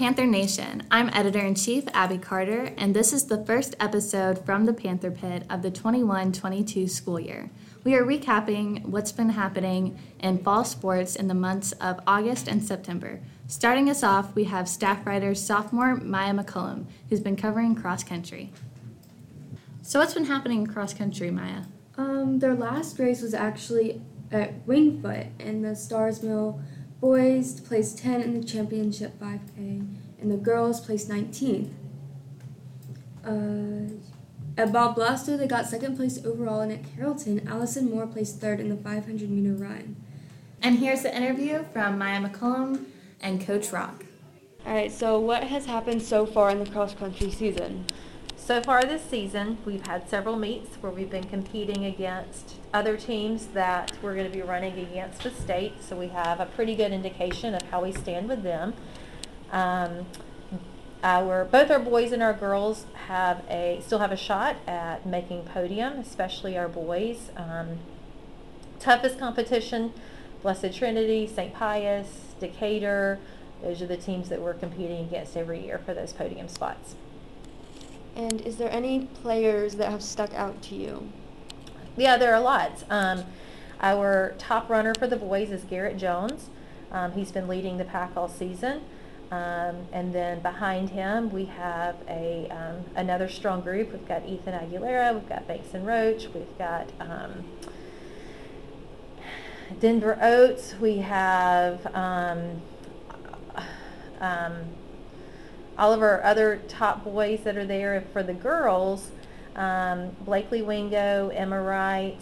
Panther Nation. I'm editor in chief Abby Carter, and this is the first episode from the Panther Pit of the 21 22 school year. We are recapping what's been happening in fall sports in the months of August and September. Starting us off, we have staff writer sophomore Maya McCullum, who's been covering cross country. So, what's been happening in cross country, Maya? Um, their last race was actually at Wingfoot, in the Stars Mill boys placed 10 in the championship 5K, and the girls placed 19th. Uh, at Bob Blaster, they got second place overall, and at Carrollton, Allison Moore placed third in the 500 meter run. And here's the interview from Maya McCullum and Coach Rock. All right, so what has happened so far in the cross country season? So far this season, we've had several meets where we've been competing against other teams that we're going to be running against the state. So we have a pretty good indication of how we stand with them. Um, our both our boys and our girls have a still have a shot at making podium, especially our boys. Um, toughest competition: Blessed Trinity, St. Pius, Decatur. Those are the teams that we're competing against every year for those podium spots. And is there any players that have stuck out to you? Yeah, there are lots. Um, our top runner for the boys is Garrett Jones. Um, he's been leading the pack all season. Um, and then behind him, we have a um, another strong group. We've got Ethan Aguilera, we've got Banks and Roach, we've got um, Denver Oates, we have um, all of our other top boys that are there for the girls, um, Blakely Wingo, Emma Wright,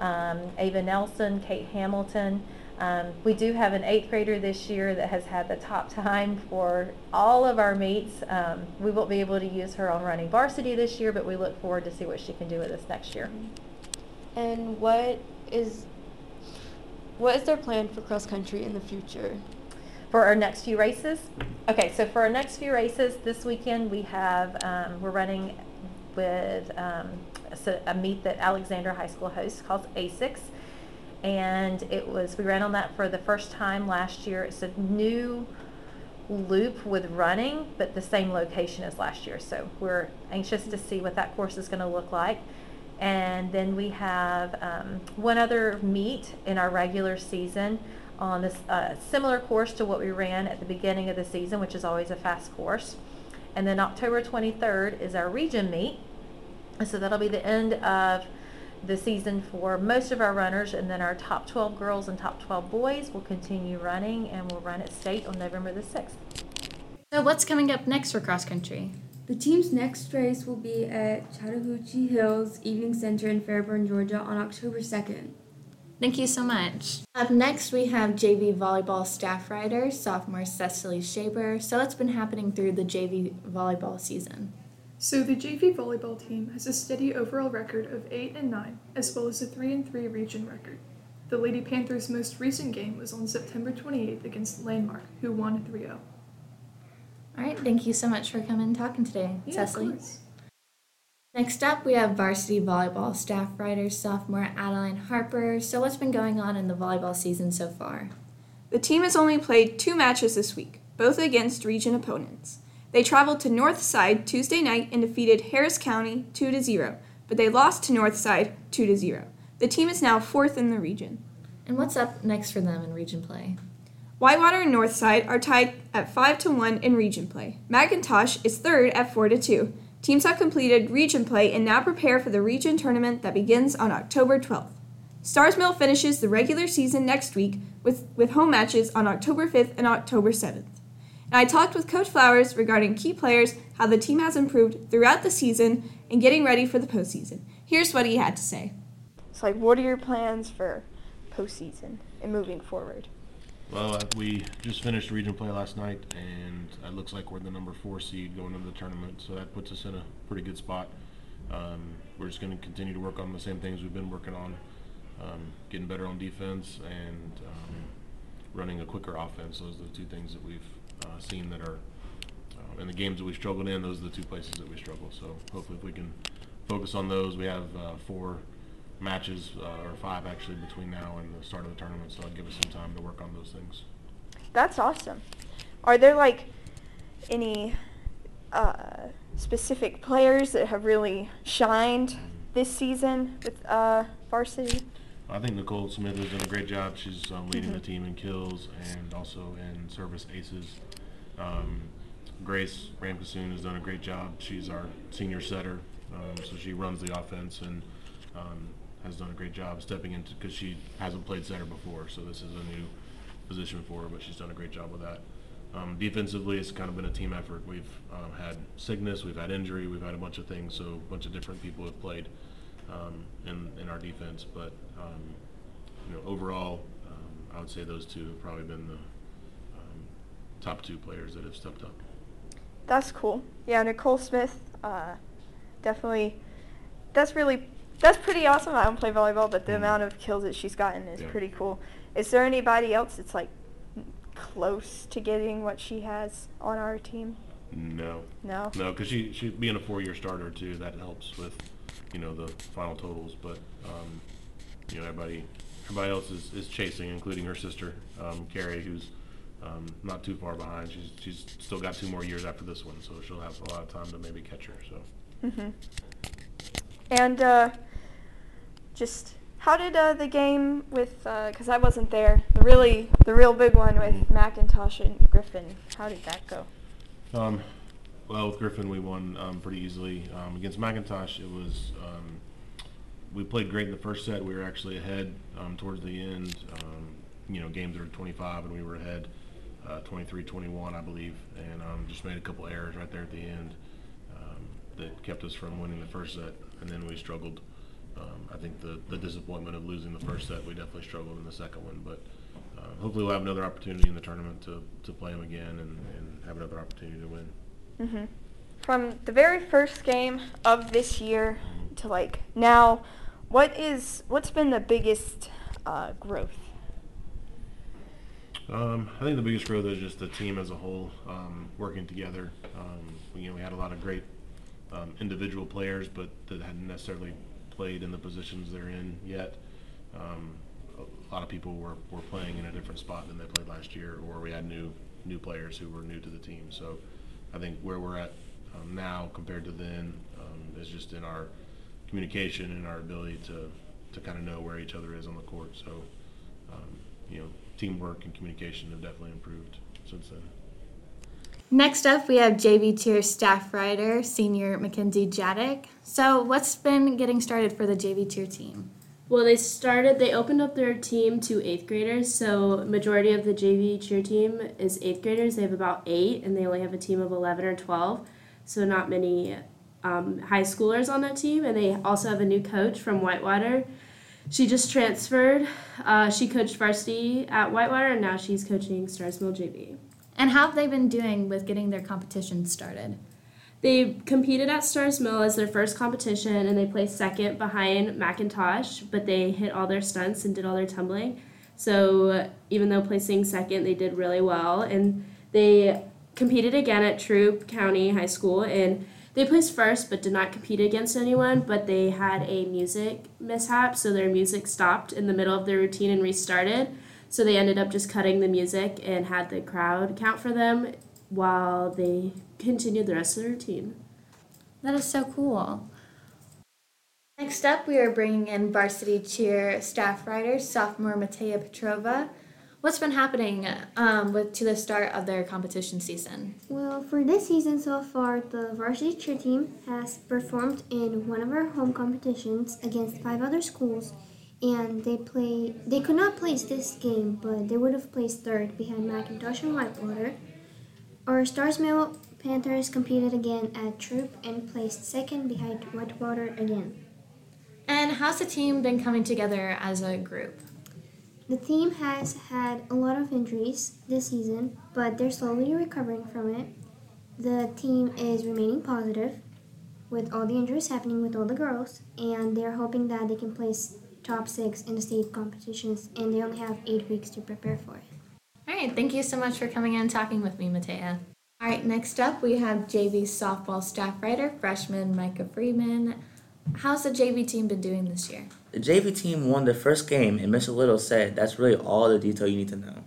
um, Ava Nelson, Kate Hamilton. Um, we do have an eighth grader this year that has had the top time for all of our meets. Um, we won't be able to use her on running varsity this year, but we look forward to see what she can do with us next year. And what is what is their plan for cross country in the future? For our next few races. Okay, so for our next few races this weekend, we have um, we're running with um, a, a, meet that Alexander High School hosts called ASICS, and it was we ran on that for the first time last year. It's a new loop with running, but the same location as last year. So we're anxious to see what that course is going to look like. And then we have um, one other meet in our regular season on this uh, similar course to what we ran at the beginning of the season, which is always a fast course. And then October 23rd is our region meet. So that'll be the end of the season for most of our runners. And then our top 12 girls and top 12 boys will continue running and we'll run at state on November the 6th. So, what's coming up next for cross country? The team's next race will be at Chattahoochee Hills Eventing Center in Fairburn, Georgia on October 2nd. Thank you so much. Up next, we have JV volleyball staff writer, sophomore Cecily Shaber. So, what's been happening through the JV volleyball season? So, the JV volleyball team has a steady overall record of 8 and 9, as well as a 3 and 3 region record. The Lady Panthers' most recent game was on September 28th against Landmark, who won 3 0. All right, thank you so much for coming and talking today, yeah, Cecily. Next up, we have varsity volleyball staff writer sophomore Adeline Harper. So, what's been going on in the volleyball season so far? The team has only played two matches this week, both against region opponents. They traveled to Northside Tuesday night and defeated Harris County 2 to 0, but they lost to Northside 2 to 0. The team is now fourth in the region. And what's up next for them in region play? Whitewater and Northside are tied at 5 to 1 in region play. McIntosh is third at 4 to 2. Teams have completed region play and now prepare for the region tournament that begins on October 12th. Stars Mill finishes the regular season next week with, with home matches on October 5th and October 7th. And I talked with Coach Flowers regarding key players, how the team has improved throughout the season, and getting ready for the postseason. Here's what he had to say. It's like, what are your plans for postseason and moving forward? Well, uh, we just finished region play last night, and it looks like we're the number four seed going into the tournament, so that puts us in a pretty good spot. Um, we're just going to continue to work on the same things we've been working on, um, getting better on defense and um, running a quicker offense. Those are the two things that we've uh, seen that are uh, in the games that we struggled in. Those are the two places that we struggle. So hopefully, if we can focus on those, we have uh, four matches, uh, or five actually, between now and the start of the tournament. So I'd give us some time to work on those things. That's awesome. Are there like any uh, specific players that have really shined this season with uh, varsity? I think Nicole Smith has done a great job. She's um, leading the Mhm. team in kills and also in service aces. Um, Grace Ramkasoon has done a great job. She's our senior setter, um, so she runs the offense and um, has done a great job stepping into because she hasn't played center before, so this is a new position for her, but she's done a great job with that. Um, defensively, it's kind of been a team effort. We've um, had sickness, we've had injury, we've had a bunch of things, so a bunch of different people have played um, in, in our defense. But um, you know, overall, um, I would say those two have probably been the um, top two players that have stepped up. That's cool. Yeah, Nicole Smith, uh, definitely. That's really that's pretty awesome. I don't play volleyball, but the Mhm. amount of kills that she's gotten is Yeah. pretty cool. Is there anybody else that's like close to getting what she has on our team? No, No. no, because she she being a four-year starter too, that helps with you know the final totals. But um, you know everybody everybody else is, is chasing, including her sister um, Carrie, who's um, not too far behind. She's she's still got two more years after this one, so she'll have a lot of time to maybe catch her. So. hmm And uh, just how did uh, the game with because I wasn't there, the really the real big one with Mhm. McIntosh and Griffin. How did that go? Um, well, with Griffin, we won um, pretty easily. Um, against McIntosh, it was um, we played great in the first set. We were actually ahead um, towards the end. Um, you know, games are 25, and we were ahead uh, 23-21, I believe, and um, just made a couple errors right there at the end um, that kept us from winning the first set, and then we struggled. Um, I think the, the disappointment of losing the first set, we definitely struggled in the second one, but uh, hopefully we'll have another opportunity in the tournament to, to play them again and, and have another opportunity to win. hmm From the very first game of this year to like now, what is what's been the biggest uh, growth? Um, I think the biggest growth is just the team as a whole um, working together. Um, you know, we had a lot of great um, individual players, but that hadn't necessarily played in the positions they're in yet. Um, a lot of people were, were playing in a different spot than they played last year, or we had new new players who were new to the team. So I think where we're at um, now compared to then um, is just in our communication and our ability to, to kind of know where each other is on the court. So, um, you know, teamwork and communication have definitely improved since then. Next up, we have JV tier staff writer, senior Mackenzie Jadek. So, what's been getting started for the JV tier team? Well, they started. They opened up their team to eighth graders. So majority of the JV cheer team is eighth graders. They have about eight, and they only have a team of eleven or twelve. So not many um, high schoolers on that team. And they also have a new coach from Whitewater. She just transferred. Uh, she coached varsity at Whitewater, and now she's coaching Stars Mill JV. And how have they been doing with getting their competition started? They competed at Stars Mill as their first competition and they placed second behind McIntosh, but they hit all their stunts and did all their tumbling. So even though placing second, they did really well. And they competed again at Troup County High School and they placed first but did not compete against anyone, but they had a music mishap, so their music stopped in the middle of their routine and restarted. So they ended up just cutting the music and had the crowd count for them while they continued the rest of the routine. That is so cool. Next up, we are bringing in varsity cheer staff writer, sophomore Matea Petrova. What's been happening um, with to the start of their competition season? Well, for this season so far, the varsity cheer team has performed in one of our home competitions against five other schools, and they play. They could not place this game, but they would have placed third behind McIntosh and Whitewater. Our Stars Mill Panthers competed again at Troup and placed second behind Whitewater again. And how's the team been coming together as a group? The team has had a lot of injuries this season, but they're slowly recovering from it. The team is remaining positive with all the injuries happening with all the girls, and they're hoping that they can place top six in the state competitions, and they only have eight weeks to prepare for it. All right, thank you so much for coming in and talking with me, Matea. All right, next up we have JV softball staff writer, freshman Micah Freeman. How's the JV team been doing this year? The JV team won their first game, and Mr. Little said that's really all the detail you need to know.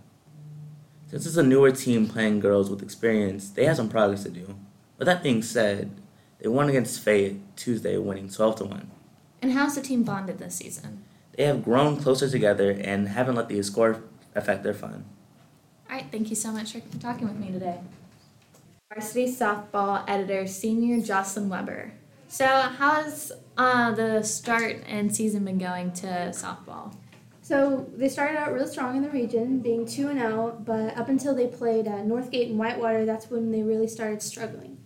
Since it's a newer team playing girls with experience, they have some progress to do. But that being said, they won against Fayette Tuesday, winning 12 to 1. And how's the team bonded this season? They have grown closer together and haven't let the score affect their fun. All right, thank you so much for talking with me today. Varsity softball editor, senior Jocelyn Weber. So, how has uh, the start and season been going to softball? So they started out really strong in the region, being 2 and 0, but up until they played uh, Northgate and Whitewater, that's when they really started struggling.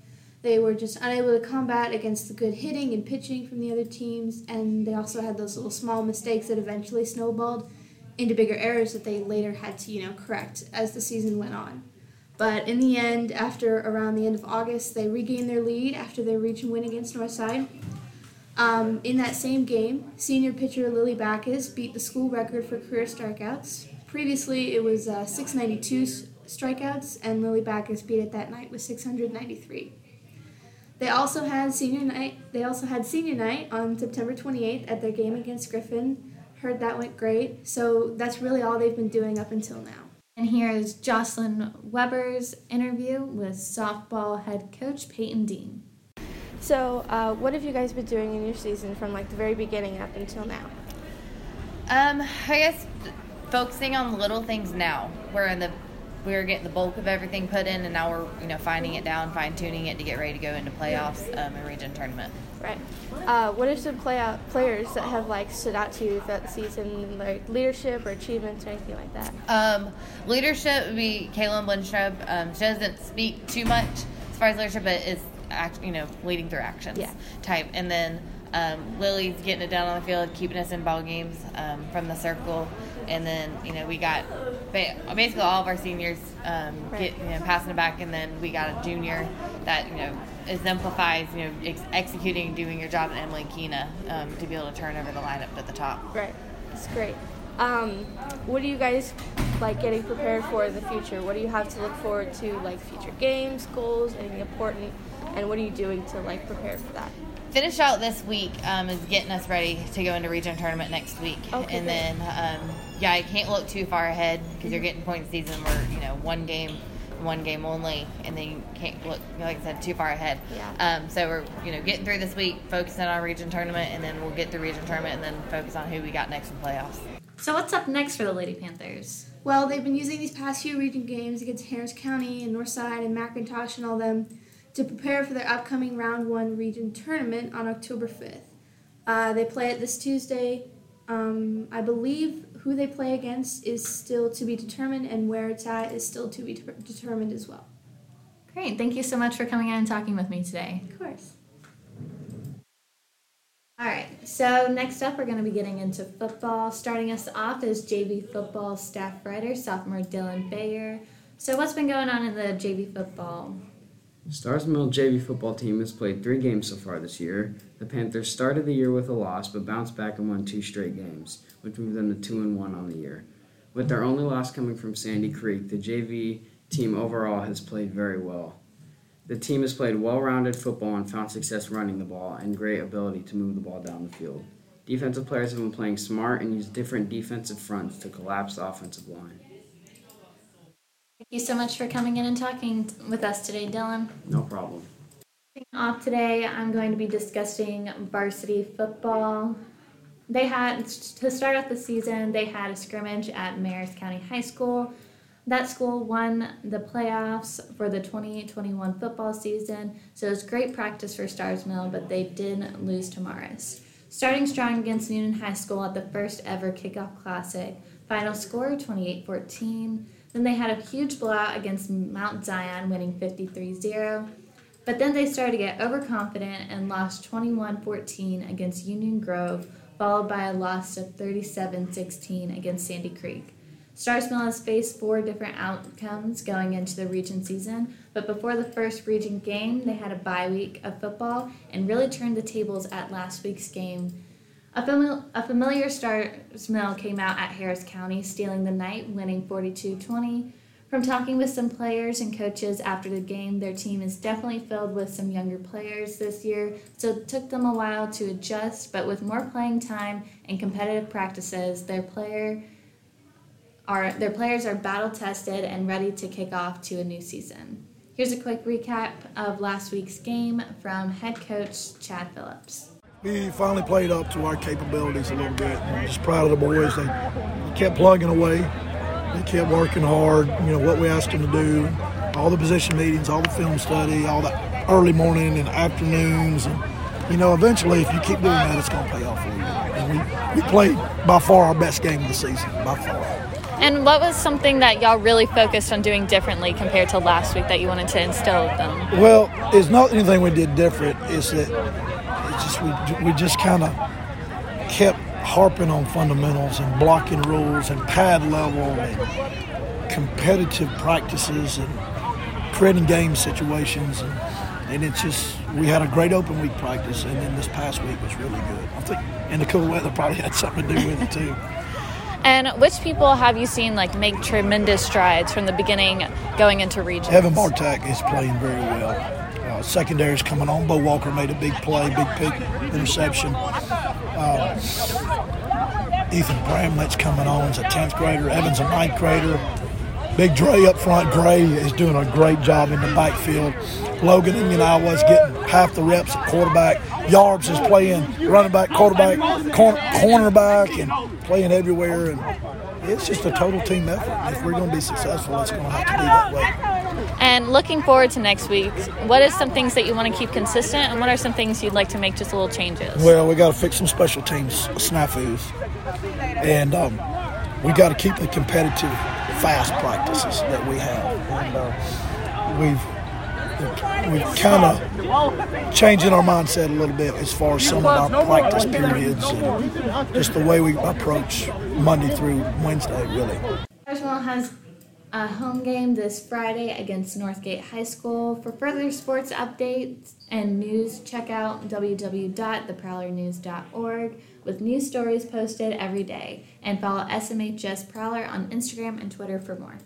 They were just unable to combat against the good hitting and pitching from the other teams, and they also had those little small mistakes that eventually snowballed into bigger errors that they later had to, you know, correct as the season went on. But in the end, after around the end of August, they regained their lead after their region win against Northside. Um, in that same game, senior pitcher Lily Backus beat the school record for career strikeouts. Previously, it was uh, 692 strikeouts, and Lily Backus beat it that night with 693. They also had senior night. They also had senior night on September 28th at their game against Griffin. Heard that went great. So that's really all they've been doing up until now. And here is Jocelyn Weber's interview with softball head coach Peyton Dean. So, uh, what have you guys been doing in your season from like the very beginning up until now? Um, I guess focusing on little things now. We're in the we are getting the bulk of everything put in, and now we're you know finding it down, fine tuning it to get ready to go into playoffs um, and region tournament. Right. Uh, what are some play out players that have like stood out to you throughout the season, like leadership or achievements or anything like that? Um, leadership would be Kaylin Blindstrub. Um, she doesn't speak too much as far as leadership, but is act, you know leading through actions Yeah. type, and then. Um, Lily's getting it down on the field, keeping us in ball games um, from the circle, and then you know we got basically all of our seniors um, get you know passing it back, and then we got a junior that you know exemplifies you know ex- executing, and doing your job, and Emily Keena um, to be able to turn over the lineup at the top. Right. That's great. Um, what are you guys like getting prepared for in the future? What do you have to look forward to, like future games, goals, anything important, and what are you doing to like prepare for that? Finish out this week um, is getting us ready to go into region tournament next week, Okay, and then um, yeah, I can't look too far ahead because you're getting point season where you know one game, one game only, and then you can't look like I said too far ahead. Yeah. Um, so we're you know getting through this week, focusing on region tournament, and then we'll get through region tournament, and then focus on who we got next in playoffs. So what's up next for the Lady Panthers? Well, they've been using these past few region games against Harris County and Northside and McIntosh and all them to prepare for their upcoming round one region tournament on October 5th. Uh, they play it this Tuesday. Um, I believe who they play against is still to be determined, and where it's at is still to be de- determined as well. Great, thank you so much for coming in and talking with me today. Of course. All right, so next up, we're going to be getting into football. Starting us off is JV football staff writer, sophomore Dylan Bayer. So, what's been going on in the JV football? Stars Mill JV football team has played three games so far this year. The Panthers started the year with a loss, but bounced back and won two straight games, which moved them to two and one on the year. With their only loss coming from Sandy Creek, the JV team overall has played very well. The team has played well-rounded football and found success running the ball and great ability to move the ball down the field. Defensive players have been playing smart and used different defensive fronts to collapse the offensive line. Thank you so much for coming in and talking with us today, Dylan. No problem. Off today, I'm going to be discussing varsity football. They had, to start off the season, they had a scrimmage at Maris County High School. That school won the playoffs for the 2021 football season, so it was great practice for Stars Mill, but they did lose to Morris. Starting strong against Newnan High School at the first ever kickoff classic, final score 28 14. Then they had a huge blowout against Mount Zion, winning 53 0. But then they started to get overconfident and lost 21 14 against Union Grove, followed by a loss of 37 16 against Sandy Creek. Stars Mill has faced four different outcomes going into the region season, but before the first region game, they had a bye week of football and really turned the tables at last week's game. A, famil- a familiar Stars Mill came out at Harris County, stealing the night, winning 42 20. From talking with some players and coaches after the game, their team is definitely filled with some younger players this year, so it took them a while to adjust, but with more playing time and competitive practices, their player are their players are battle tested and ready to kick off to a new season. Here's a quick recap of last week's game from head coach Chad Phillips. We finally played up to our capabilities a little bit. I'm just proud of the boys. They kept plugging away. They kept working hard. You know what we asked them to do. All the position meetings, all the film study, all the early morning and afternoons, and you know eventually if you keep doing that, it's going to pay off for you. And we we played by far our best game of the season, by far. And what was something that y'all really focused on doing differently compared to last week that you wanted to instill with them? Well, it's not anything we did different. It's that just we we just kind of kept harping on fundamentals and blocking rules and pad level and competitive practices and creating game situations and and it's just we had a great open week practice and then this past week was really good. I think and the cool weather probably had something to do with it too. And which people have you seen like make tremendous strides from the beginning going into regions? Evan Bartek is playing very well. Secondary is coming on. Bo Walker made a big play, big pick interception. Uh, Ethan Bramlett's coming on. He's a 10th grader. Evan's a 9th grader. Big Dre up front. Gray is doing a great job in the backfield. Logan and I was getting half the reps at quarterback. Yarbs is playing running back, quarterback, corner, cornerback, and playing everywhere. And it's just a total team effort. If we're going to be successful, it's going to have to be that way. And looking forward to next week, what is some things that you want to keep consistent, and what are some things you'd like to make just a little changes? Well, we got to fix some special teams snafus, and um, we got to keep the competitive, fast practices that we have. And uh, we've we've kind of changing our mindset a little bit as far as some of our practice periods and just the way we approach Monday through Wednesday, really. Stars Mill has a home game this Friday against Northgate High School. For further sports updates and news, check out www.theprowlernews.org with news stories posted every day. And follow SMHS Prowler on Instagram and Twitter for more.